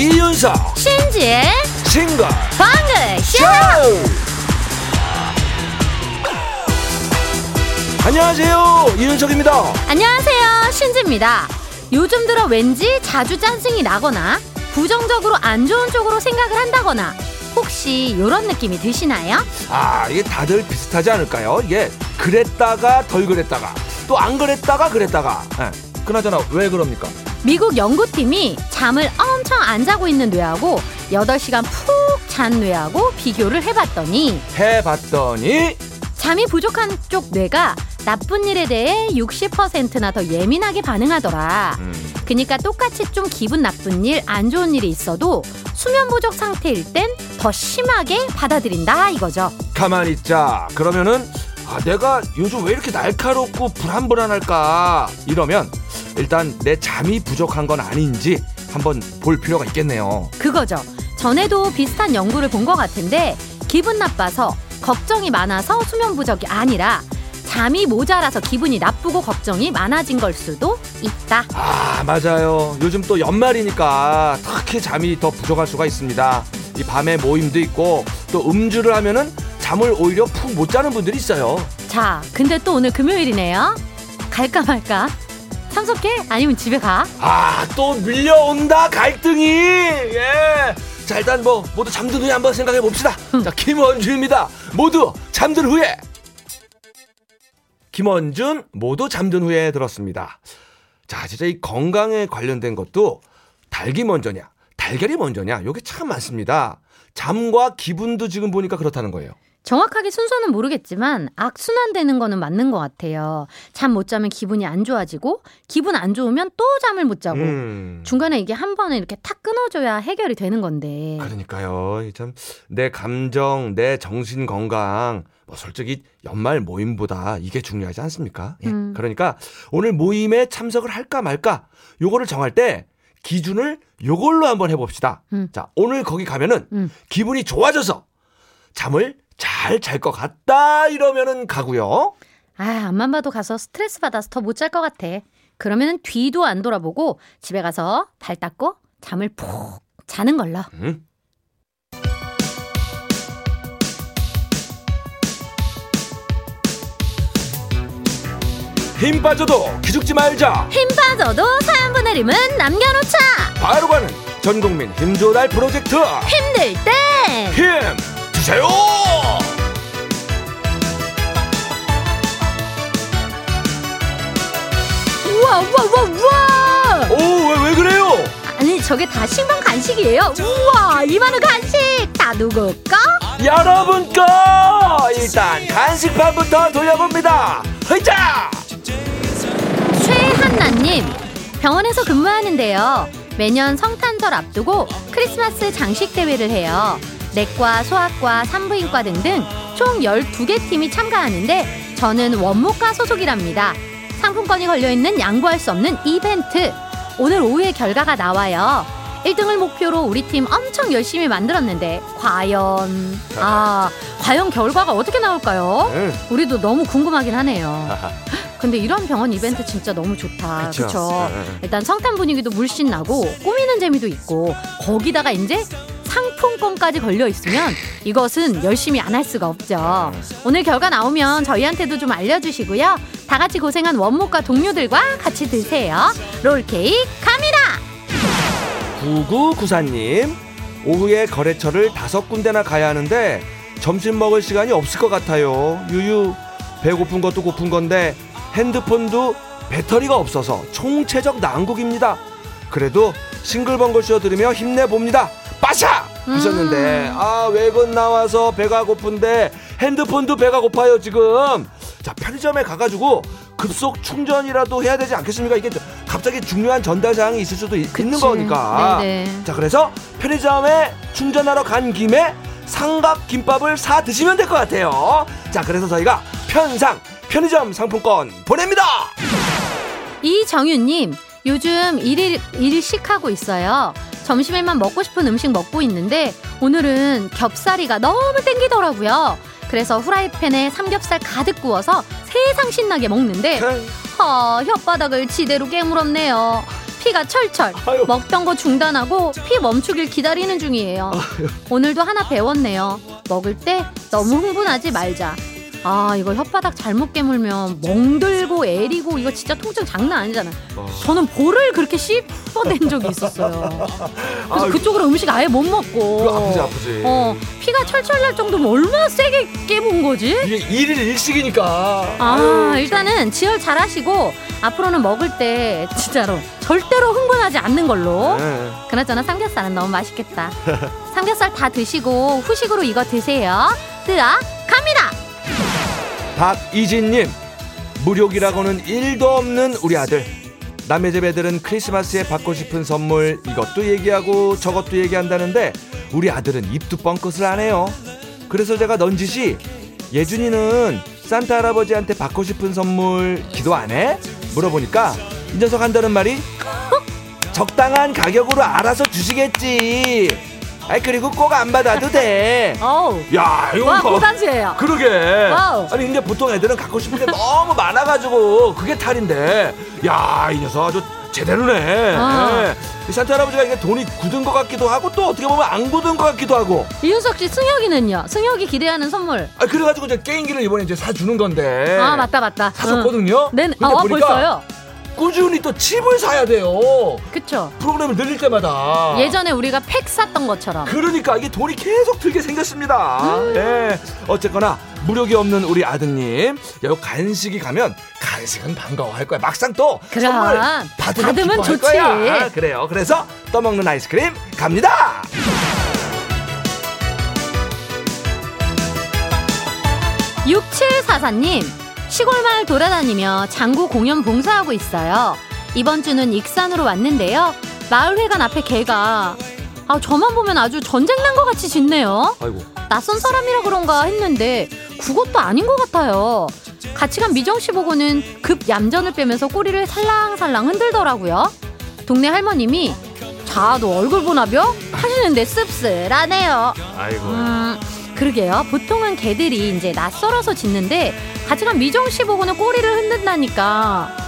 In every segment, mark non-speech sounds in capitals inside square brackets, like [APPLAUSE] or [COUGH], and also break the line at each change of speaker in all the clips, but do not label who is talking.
이윤석.
신지의
싱글
방글쇼!
안녕하세요. 이윤석입니다.
안녕하세요. 신지입니다. 요즘 들어 왠지 자주 짠승이 나거나 부정적으로 안 좋은 쪽으로 생각을 한다거나 혹시 이런 느낌이 드시나요?
아 이게 다들 비슷하지 않을까요? 이게 그랬다가 덜 그랬다가 또 안 그랬다가 그랬다가 예. 그나저나 왜 그럽니까
미국 연구팀이 잠을 엄청 안 자고 있는 뇌하고 8시간 푹 잔 뇌하고 비교를 해봤더니
해봤더니
잠이 부족한 쪽 뇌가 나쁜 일에 대해 60%나 더 예민하게 반응하더라.
음,
그니까 똑같이 좀 기분 나쁜 일, 안 좋은 일이 있어도 수면 부족 상태일 땐 더 심하게 받아들인다 이거죠.
가만히 있자 그러면은 아, 내가 요즘 왜 이렇게 날카롭고 불안불안할까 이러면 일단 내 잠이 부족한 건 아닌지 한번 볼 필요가 있겠네요
그거죠. 전에도 비슷한 연구를 본 것 같은데 기분 나빠서 걱정이 많아서 수면 부족이 아니라 잠이 모자라서 기분이 나쁘고 걱정이 많아진 걸 수도 있다.
아 맞아요 요즘 또 연말이니까 특히 잠이 더 부족할 수가 있습니다 이 밤에 모임도 있고 또 음주를 하면은 잠을 오히려 푹 못 자는 분들이 있어요
자, 근데 또 오늘 금요일이네요. 갈까 말까? 참석해? 아니면 집에 가?
아 또 밀려온다 갈등이. 예. 자 일단 뭐 모두 잠든 후에 한번 생각해 봅시다. 자 김원준입니다. 모두 잠든 후에. 김원준 모두 잠든 후에 들었습니다. 자 진짜 이 건강에 관련된 것도 닭이 먼저냐 달걀이 먼저냐 요게 참 많습니다. 잠과 기분도 지금 보니까 그렇다는 거예요
정확하게 순서는 모르겠지만 악순환되는 거는 맞는 것 같아요. 잠 못 자면 기분이 안 좋아지고 기분 안 좋으면 또 잠을 못 자고
음.
중간에 이게 한 번에 이렇게 탁 끊어줘야 해결이 되는 건데
그러니까요. 참 내 감정, 내 정신 건강, 뭐 솔직히 연말 모임보다 이게 중요하지 않습니까? 예.
음.
그러니까 오늘 모임에 참석을 할까 말까 요거를 정할 때 기준을 요걸로 한번 해봅시다.
음.
자, 오늘 거기 가면은
음.
기분이 좋아져서 잠을 잘 잘 것 같다 이러면은 가고요.
아 앞만 봐도 가서 스트레스 받아서 더 못 잘 것 같아. 그러면은 뒤도 안 돌아보고 집에 가서 발 닦고 잠을 푹 자는 걸로.
음. 힘 빠져도 기죽지 말자.
힘 빠져도 사연 보내림은 남겨놓자.
바로 가는 전국민 힘조달 프로젝트
힘들
땐힘 주세요.
우와 우와 우와 우와.
오왜 왜 그래요?
아니 저게 다 신방 간식이에요. 우와 이 많은 간식 다 누구 거?
여러분 거 일단 간식판부터 돌려봅니다. 흐자.
최한나님 병원에서 근무하는데요. 매년 성탄절 앞두고 크리스마스 장식 대회를 해요. 내과, 소아과, 산부인과 등등 총 12개 팀이 참가하는데 저는 원무과 소속이랍니다. 상품권이 걸려있는 양보할 수 없는 이벤트. 오늘 오후에 결과가 나와요. 1등을 목표로 우리 팀 엄청 열심히 만들었는데 과연 아 [LAUGHS] 과연 결과가 어떻게 나올까요?
응.
우리도 너무 궁금하긴 하네요. [LAUGHS] 근데 이런 병원 이벤트 진짜 너무 좋다. 그렇죠. 일단 성탄 분위기도 물씬 나고 꾸미는 재미도 있고 거기다가 이제 상품권까지 걸려 있으면 이것은 열심히 안 할 수가 없죠. 오늘 결과 나오면 저희한테도 좀 알려주시고요. 다 같이 고생한 원목과 동료들과 같이 드세요. 롤케이크 갑니다.
9994님 오후에 거래처를 다섯 군데나 가야 하는데 점심 먹을 시간이 없을 것 같아요 유유 배고픈 것도 고픈 건데 핸드폰도 배터리가 없어서 총체적 난국입니다 그래도 싱글벙글 쇼 들으며 힘내봅니다 빠샤 하셨는데 아 외근 나와서 배가 고픈데 핸드폰도 배가 고파요 지금 자 편의점에 가가지고 급속 충전이라도 해야 되지 않겠습니까 이게 갑자기 중요한 전달 사항이 있을 수도 있, 는
그치.
거니까
네네.
자 그래서 편의점에 충전하러 간 김에 삼각 김밥을 사 드시면 될 것 같아요 자 그래서 저희가 편상 편의점 상품권 보냅니다
이정윤님, 요즘 일일, 일식하고 있어요. 점심에만 먹고 싶은 음식 먹고 있는데, 오늘은 겹살이가 너무 땡기더라고요. 그래서 후라이팬에 삼겹살 가득 구워서 세상 신나게 먹는데, 아, 혓바닥을 지대로 깨물었네요. 피가 철철.
아유.
먹던 거 중단하고 피 멈추길 기다리는 중이에요. 오늘도 하나 배웠네요. 먹을 때 너무 흥분하지 말자. 아 이거 혓바닥 잘못 깨물면 멍들고 애리고 이거 진짜 통증 장난 아니잖아.
어.
저는 볼을 그렇게 씹어댄 적이 있었어요. 그래서
아유.
그쪽으로 음식 아예 못 먹고.
아프지 아프지.
어 피가 철철 날 정도면 얼마나 세게 깨본 거지?
이게 일일 일식이니까.
아 일단은 지혈 잘 하시고 앞으로는 먹을 때 진짜로 절대로 흥분하지 않는 걸로.
네.
그나저나 삼겹살은 너무 맛있겠다. 삼겹살 다 드시고 후식으로 이거 드세요. 뜨아.
박이진님 무력이라고는 일도 없는 우리 아들. 남의 집 애들은 크리스마스에 받고 싶은 선물 이것도 얘기하고 저것도 얘기한다는데 우리 아들은 입도 뻥끗을 안 해요. 그래서 제가 넌지시 예준이는 산타 할아버지한테 받고 싶은 선물 기도 안 해? 물어보니까 이 녀석 한다는 말이 [LAUGHS] 적당한 가격으로 알아서 주시겠지 아이 그리고 꼭 안 받아도 돼 [LAUGHS]
어우.
야, 이거
와
봐.
고단수예요.
그러게.
Wow.
아니 근데 보통 애들은 갖고 싶은 게 너무 많아가지고 그게 탈인데, 야 이 녀석 아주 제대로네.
아.
예. 이 산타 할아버지가 이게 돈이 굳은 것 같기도 하고 또 어떻게 보면 안 굳은 것 같기도 하고.
이윤석 씨 승혁이는요? 승혁이 기대하는 선물.
아 그래가지고 이제 게임기를 이번에 이제 사주는 건데.
아 맞다 맞다.
사줬거든요.
네.
근데
아
보니까
벌써요.
꾸준히 또 칩을 사야 돼요.
그쵸.
프로그램을 늘릴 때마다.
예전에 우리가 팩 샀던 것처럼.
그러니까 이게 돈이 계속 들게 생겼습니다.
음.
예. 어쨌거나 무력이 없는 우리 아드님 여기 간식이 가면 간식은 반가워할 거야. 막상 또
그럼.
선물 받으면,
받으면 좋지.
거야. 아, 그래요. 그래서 떠먹는 아이스크림 갑니다.
6744님, 시골 마을 돌아다니며 장구 공연 봉사하고 있어요. 이번 주는 익산으로 왔는데요. 마을회관 앞에 개가, 아, 저만 보면 아주 전쟁 난 것 같이 짖네요.
아이고.
낯선 사람이라 그런가 했는데, 그것도 아닌 것 같아요. 같이 간 미정 씨 보고는 급 얌전을 빼면서 꼬리를 살랑살랑 흔들더라고요. 동네 할머님이, 자, 너 얼굴 보나 벼? 하시는데 씁쓸하네요.
아이고.
음, 그러게요. 보통은 개들이 이제 낯설어서 짖는데 같이 간 미정 씨 보고는 꼬리를 흔든다니까.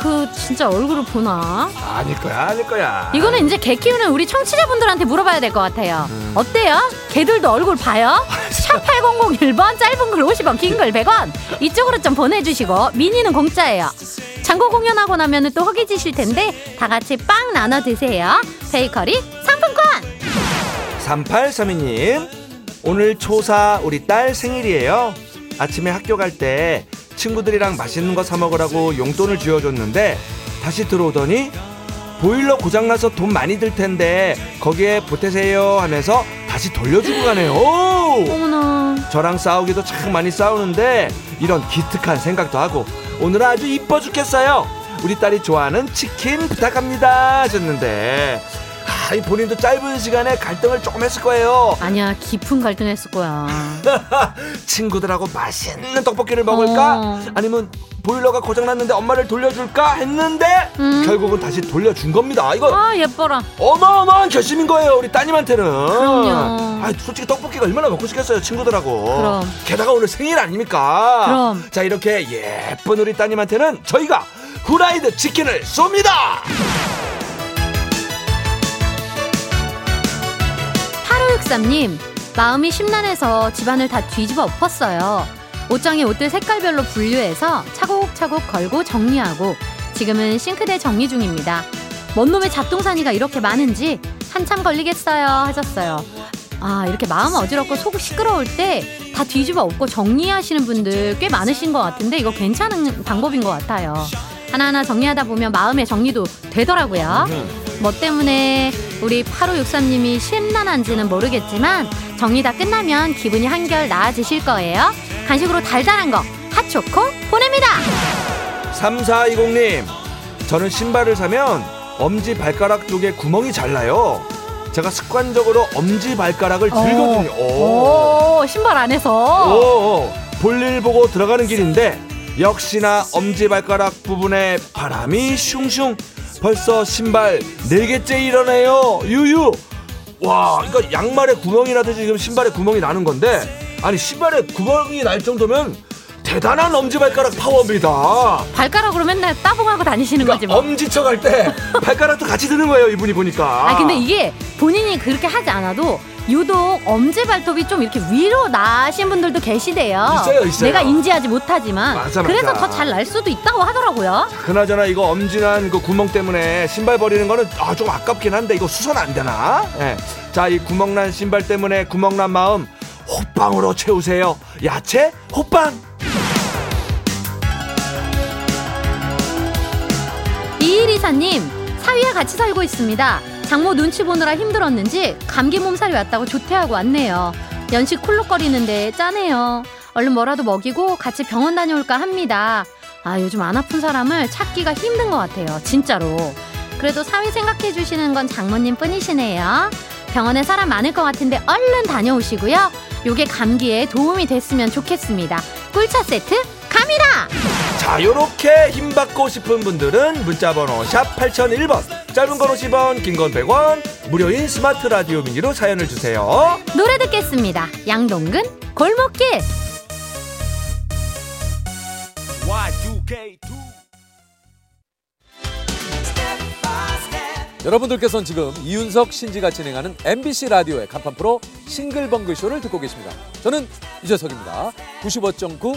그 진짜 얼굴을 보나?
아닐 거야. 아닐 거야.
이거는 이제 개 키우는 우리 청취자분들한테 물어봐야 될 것 같아요.
음.
어때요? 개들도 얼굴 봐요? [LAUGHS] 샵 8001번 짧은 글 50원 긴 글 100원 이쪽으로 좀 보내주시고 미니는 공짜예요. 장고 공연하고 나면 또 허기지실 텐데 다 같이 빵 나눠 드세요. 베이커리 상품권!
3832님 오늘 초사 우리 딸 생일이에요 아침에 학교 갈 때 친구들이랑 맛있는 거 사 먹으라고 용돈을 쥐어줬는데 다시 들어오더니 보일러 고장나서 돈 많이 들 텐데 거기에 보태세요 하면서 다시 돌려주고 가네요 오!
어머나.
저랑 싸우기도 참 많이 싸우는데 이런 기특한 생각도 하고 오늘 아주 이뻐 죽겠어요. 우리 딸이 좋아하는 치킨 부탁합니다 하셨는데 아, 이 본인도 짧은 시간에 갈등을 조금 했을 거예요.
아니야 깊은 갈등했을 거야. [LAUGHS]
친구들하고 맛있는 떡볶이를 먹을까?
어.
아니면 보일러가 고장났는데 엄마를 돌려줄까 했는데
음.
결국은 다시 돌려준 겁니다. 이거
아 예뻐라.
어마어마한 결심인 거예요 우리 따님한테는
그럼요.
아 솔직히 떡볶이가 얼마나 먹고 싶겠어요 친구들하고
그럼.
게다가 오늘 생일 아닙니까
그럼.
자 이렇게 예쁜 우리 따님한테는 저희가 후라이드 치킨을 쏩니다
8563님 마음이 심란해서 집안을 다 뒤집어 엎었어요. 옷장에 옷들 색깔별로 분류해서 차곡차곡 걸고 정리하고 지금은 싱크대 정리 중입니다. 뭔 놈의 잡동사니가 이렇게 많은지 한참 걸리겠어요 하셨어요. 아 이렇게 마음 어지럽고 속 시끄러울 때 다 뒤집어 엎고 정리하시는 분들 꽤 많으신 것 같은데 이거 괜찮은 방법인 것 같아요. 하나하나 정리하다 보면 마음의 정리도 되더라고요. 뭐 때문에 우리 8563님이 심란한지는 모르겠지만 정리 다 끝나면 기분이 한결 나아지실 거예요. 간식으로 달달한 거 핫초코 보냅니다.
3420님 저는 신발을 사면 엄지 발가락 쪽에 구멍이 잘 나요 제가 습관적으로 엄지 발가락을 들거든요 오.
오, 신발 안에서
오, 볼일 보고 들어가는 길인데 역시나 엄지 발가락 부분에 바람이 슝슝 벌써 신발 네 개째 일어나요 유유 와 이거 양말에 구멍이 나듯이 지금 신발에 구멍이 나는 건데 아니 신발에 구멍이 날 정도면 대단한 엄지발가락 파워입니다.
발가락으로 맨날 따봉하고 다니시는
그러니까
거지 뭐.
엄지척 할 때 [LAUGHS] 발가락도 같이 드는 거예요, 이분이 보니까.
아 근데 이게 본인이 그렇게 하지 않아도 유독 엄지 발톱이 좀 이렇게 위로 나신 분들도 계시대요.
있어요, 있어요.
내가 인지하지 못하지만
맞아, 맞아.
그래서 더 잘 날 수도 있다고 하더라고요.
그나저나 이거 엄지난 그 구멍 때문에 신발 버리는 거는 아, 좀 아깝긴 한데 이거 수선 안 되나? 예. 자, 이 구멍난 신발 때문에 구멍난 마음 호빵으로 채우세요. 야채 호빵.
이일 이사님 사위와 같이 살고 있습니다. 장모 눈치 보느라 힘들었는지 감기 몸살이 왔다고 조퇴하고 왔네요. 연식 쿨룩거리는데 짜네요. 얼른 뭐라도 먹이고 같이 병원 다녀올까 합니다. 아 요즘 안 아픈 사람을 찾기가 힘든 것 같아요. 진짜로. 그래도 사위 생각해 주시는 건 장모님 뿐이시네요. 병원에 사람 많을 것 같은데 얼른 다녀오시고요. 요게 감기에 도움이 됐으면 좋겠습니다. 꿀차 세트 갑니다!
자, 요렇게 힘 받고 싶은 분들은 문자 번호 샵 8001번. 짧은 건 50원, 긴 건 100원. 무료인 스마트 라디오 미니로 사연을 주세요.
노래 듣겠습니다. 양동근 골목길.
여러분들께서는 지금 이윤석 신지가 진행하는 MBC 라디오의 간판 프로 싱글벙글 쇼를 듣고 계십니다. 저는 유재석입니다. 95.9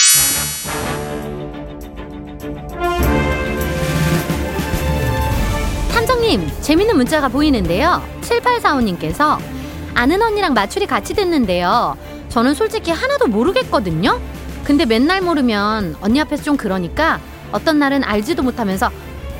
님, 재밌는 문자가 보이는데요. 7845님께서 아는 언니랑 맞추리 같이 듣는데요. 저는 솔직히 하나도 모르겠거든요. 근데 맨날 모르면 언니 앞에서 좀 그러니까 어떤 날은 알지도 못하면서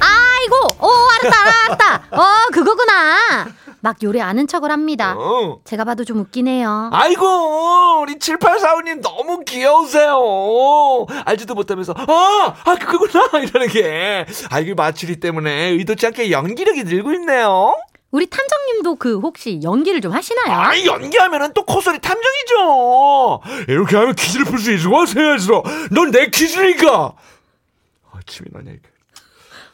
아이고, 오, 알았다, 알았다. 어, 그거구나. 막 요래 아는 척을 합니다.
어.
제가 봐도 좀 웃기네요.
아이고 우리 7845님 너무 귀여우세요 알지도 못하면서 아, 아 그거구나 [LAUGHS] 이러는 게 아, 이게 마추리 때문에 의도치 않게 연기력이 늘고 있네요
우리 탐정님도 그 혹시 연기를 좀 하시나요?
아 연기하면은 또 코소리 탐정이죠 이렇게 하면 퀴즈를 풀 수 있어 세야지로 넌내 퀴즈니까 아 침이 나냐 이거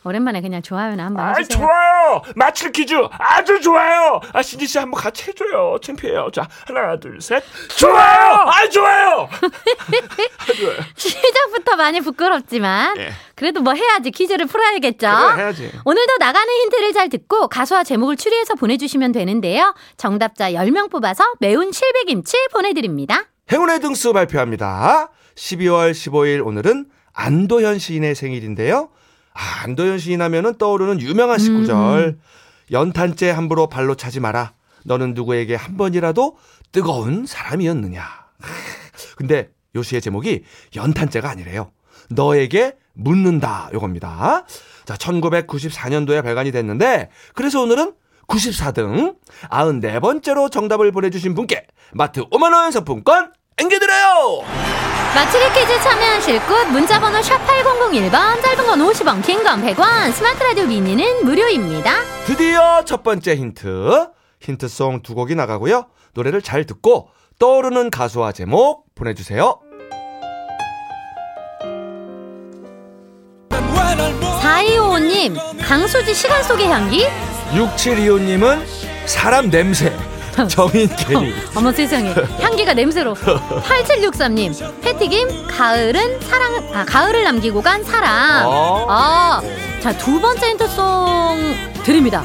오랜만에 그냥 좋아요나 한번
아
해주세요.
좋아요 마칠 퀴즈 아주 좋아요 아 신지 씨 한번 같이 해줘요 창피해요 자 하나 둘 셋 좋아요 아 좋아요 아, 좋아요 [LAUGHS]
시작부터 많이 부끄럽지만
예.
그래도 뭐 해야지 퀴즈를 풀어야겠죠.
그래, 해야지.
오늘도 나가는 힌트를 잘 듣고 가수와 제목을 추리해서 보내주시면 되는데요. 정답자 10명 뽑아서 매운 실비김치 보내드립니다.
행운의 등수 발표합니다. 12월 15일 오늘은 안도현 시인의 생일인데요. 아, 안도현 시인 하면은 떠오르는 유명한 19절. 연탄재 함부로 발로 차지 마라. 너는 누구에게 한 번이라도 뜨거운 사람이었느냐. 근데 요 시의 제목이 연탄재가 아니래요. 너에게 묻는다. 요겁니다. 자, 1994년도에 발간이 됐는데 그래서 오늘은 94등 94번째로 정답을 보내주신 분께 마트 5만원 상품권 앵겨드려요!
맞추기 퀴즈 참여하실 곳 문자번호 샵 8001번 짧은 건 50원 긴 건 100원 스마트 라디오 미니는 무료입니다.
드디어 첫 번째 힌트. 힌트송 두 곡이 나가고요. 노래를 잘 듣고 떠오르는 가수와 제목 보내주세요.
4255님 강수지 시간 속의 향기
6725님은 사람 냄새. [LAUGHS] 정인 개리.
어머 세상에 향기가 냄새로 8763님 패티김 가을은 사랑 아 가을을 남기고 간 사랑
어.
아자 두 번째 힌트송 드립니다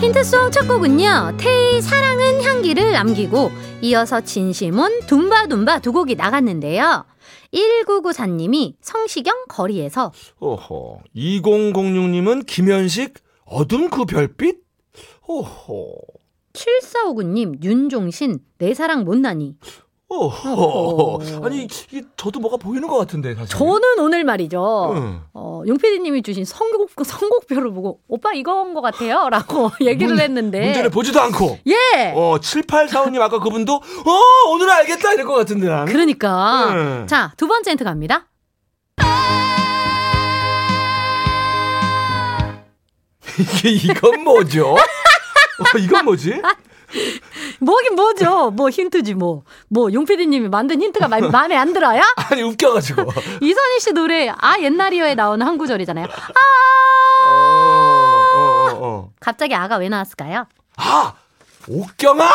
힌트송 첫 곡은요 태의 사랑은 향기를 남기고 이어서 진심은 둠바둠바 두 곡이 나갔는데요 1994님이 성시경 거리에서
오호. 2006님은 김현식 어둠 그 별빛? 오호.
7459님 윤종신 내 사랑 못나니
오호.
어허.
아니, 저도 뭐가 보이는 것 같은데, 사실.
저는 오늘 말이죠
응.
어, 용PD님이 주신 선곡, 선곡표를 보고 오빠 이거인 것 같아요 라고 [LAUGHS] 얘기를
문-
했는데
문제를 보지도 않고.
예
어, 7845님 아까 그분도, 어, 오늘 알겠다 이럴 것 같은데, 나는.
그러니까
음.
자두 번째 힌트 갑니다
이게 이건 뭐죠? [LAUGHS] 어, 이건 뭐지? [LAUGHS]
뭐긴 뭐죠. 뭐 힌트지 뭐. 뭐 용PD님이 만든 힌트가 마, 마음에 안 들어요? [LAUGHS]
아니 웃겨가지고. [LAUGHS]
이선희 씨 노래 아 옛날이요에 나오는 한 구절이잖아요. 아
어, 어, 어, 어.
갑자기 아가 왜 나왔을까요?
아 옥경아?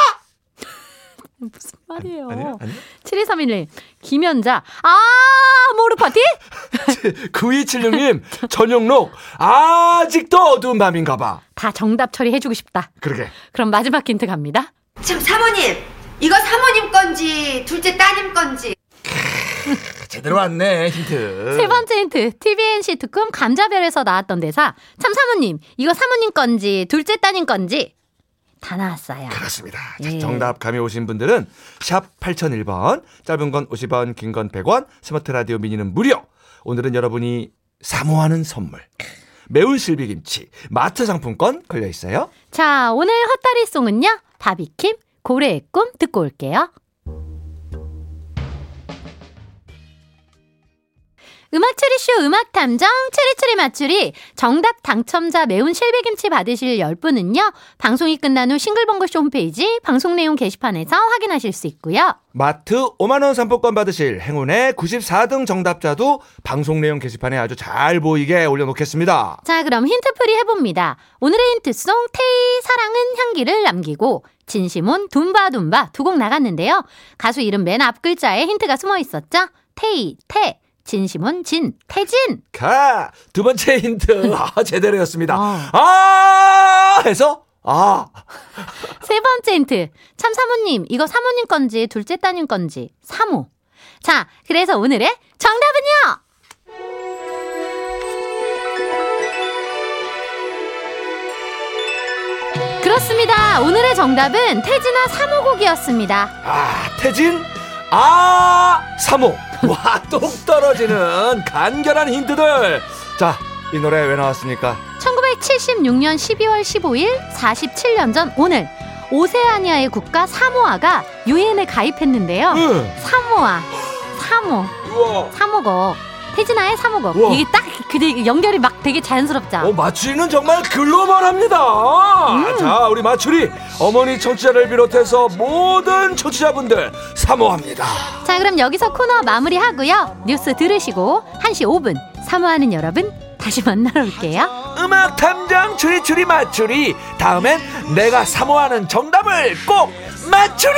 무슨 말이에요?
아니야 아니야.
7231님 김연자 아 모르 파티?
9276님 전영록 아직도 어두운 밤인가 봐.
다 정답 처리해주고 싶다.
그러게.
그럼 마지막 힌트 갑니다.
참 사모님 이거 사모님 건지 둘째 따님 건지
제대로 왔네 힌트.
세 번째 힌트 TVNC 특급 감자별에서 나왔던 대사 참 사모님 이거 사모님 건지 둘째 따님 건지 다 나왔어요.
그렇습니다. 자,
예.
정답 감이 오신 분들은 샵 8001번, 짧은 건 50원, 긴 건 100원, 스마트 라디오 미니는 무료. 오늘은 여러분이 사모하는 선물. 매운 실비김치, 마트 상품권 걸려 있어요.
자 오늘 헛다리송은요 바비킴 고래의 꿈 듣고 올게요. 음악 추리쇼 음악 탐정 추리추리 맞추리. 정답 당첨자 매운 실비김치 받으실 10분은요 방송이 끝난 후 싱글벙글쇼 홈페이지 방송 내용 게시판에서 확인하실 수 있고요.
마트 5만원 상품권 받으실 행운의 94등 정답자도 방송 내용 게시판에 아주 잘 보이게 올려놓겠습니다.
자 그럼 힌트풀이 해봅니다. 오늘의 힌트송 태희 사랑은 향기를 남기고 진심은 둠바둠바 두 곡 나갔는데요. 가수 이름 맨 앞 글자에 힌트가 숨어 있었죠? 태희 태 진심은 진 태진
가! 두 번째 힌트. 아, 제대로 였습니다.
어.
아! 해서, 아!
세 번째 힌트. 참 사모님, 이거 사모님 건지 둘째 따님 건지 사모. 자, 그래서 오늘의 정답은요. 그렇습니다. 오늘의 정답은 태진아 사모곡이었습니다.
아, 태진, 아, 사모. [LAUGHS] 와, 똑 떨어지는 간결한 힌트들. 자, 이 노래 왜 나왔습니까?
1976년 12월 15일 47년 전 오늘 오세아니아의 국가 사모아가 유엔에 가입했는데요.
응.
사모아, 사모.
우와.
사모곡 태진아의 사모곡
우와.
이게 딱 그게 연결이 막 되게 자연스럽죠
어, 마추리는 정말 글로벌합니다. 자, 우리 마추리 어머니 청취자를 비롯해서 모든 청취자분들 사모합니다.
자 그럼 여기서 코너 마무리하고요 뉴스 들으시고 1시 5분 사모하는 여러분 다시 만나러 올게요
음악 탐정 추리추리 마추리. 다음엔 내가 사모하는 정답을 꼭 마추리!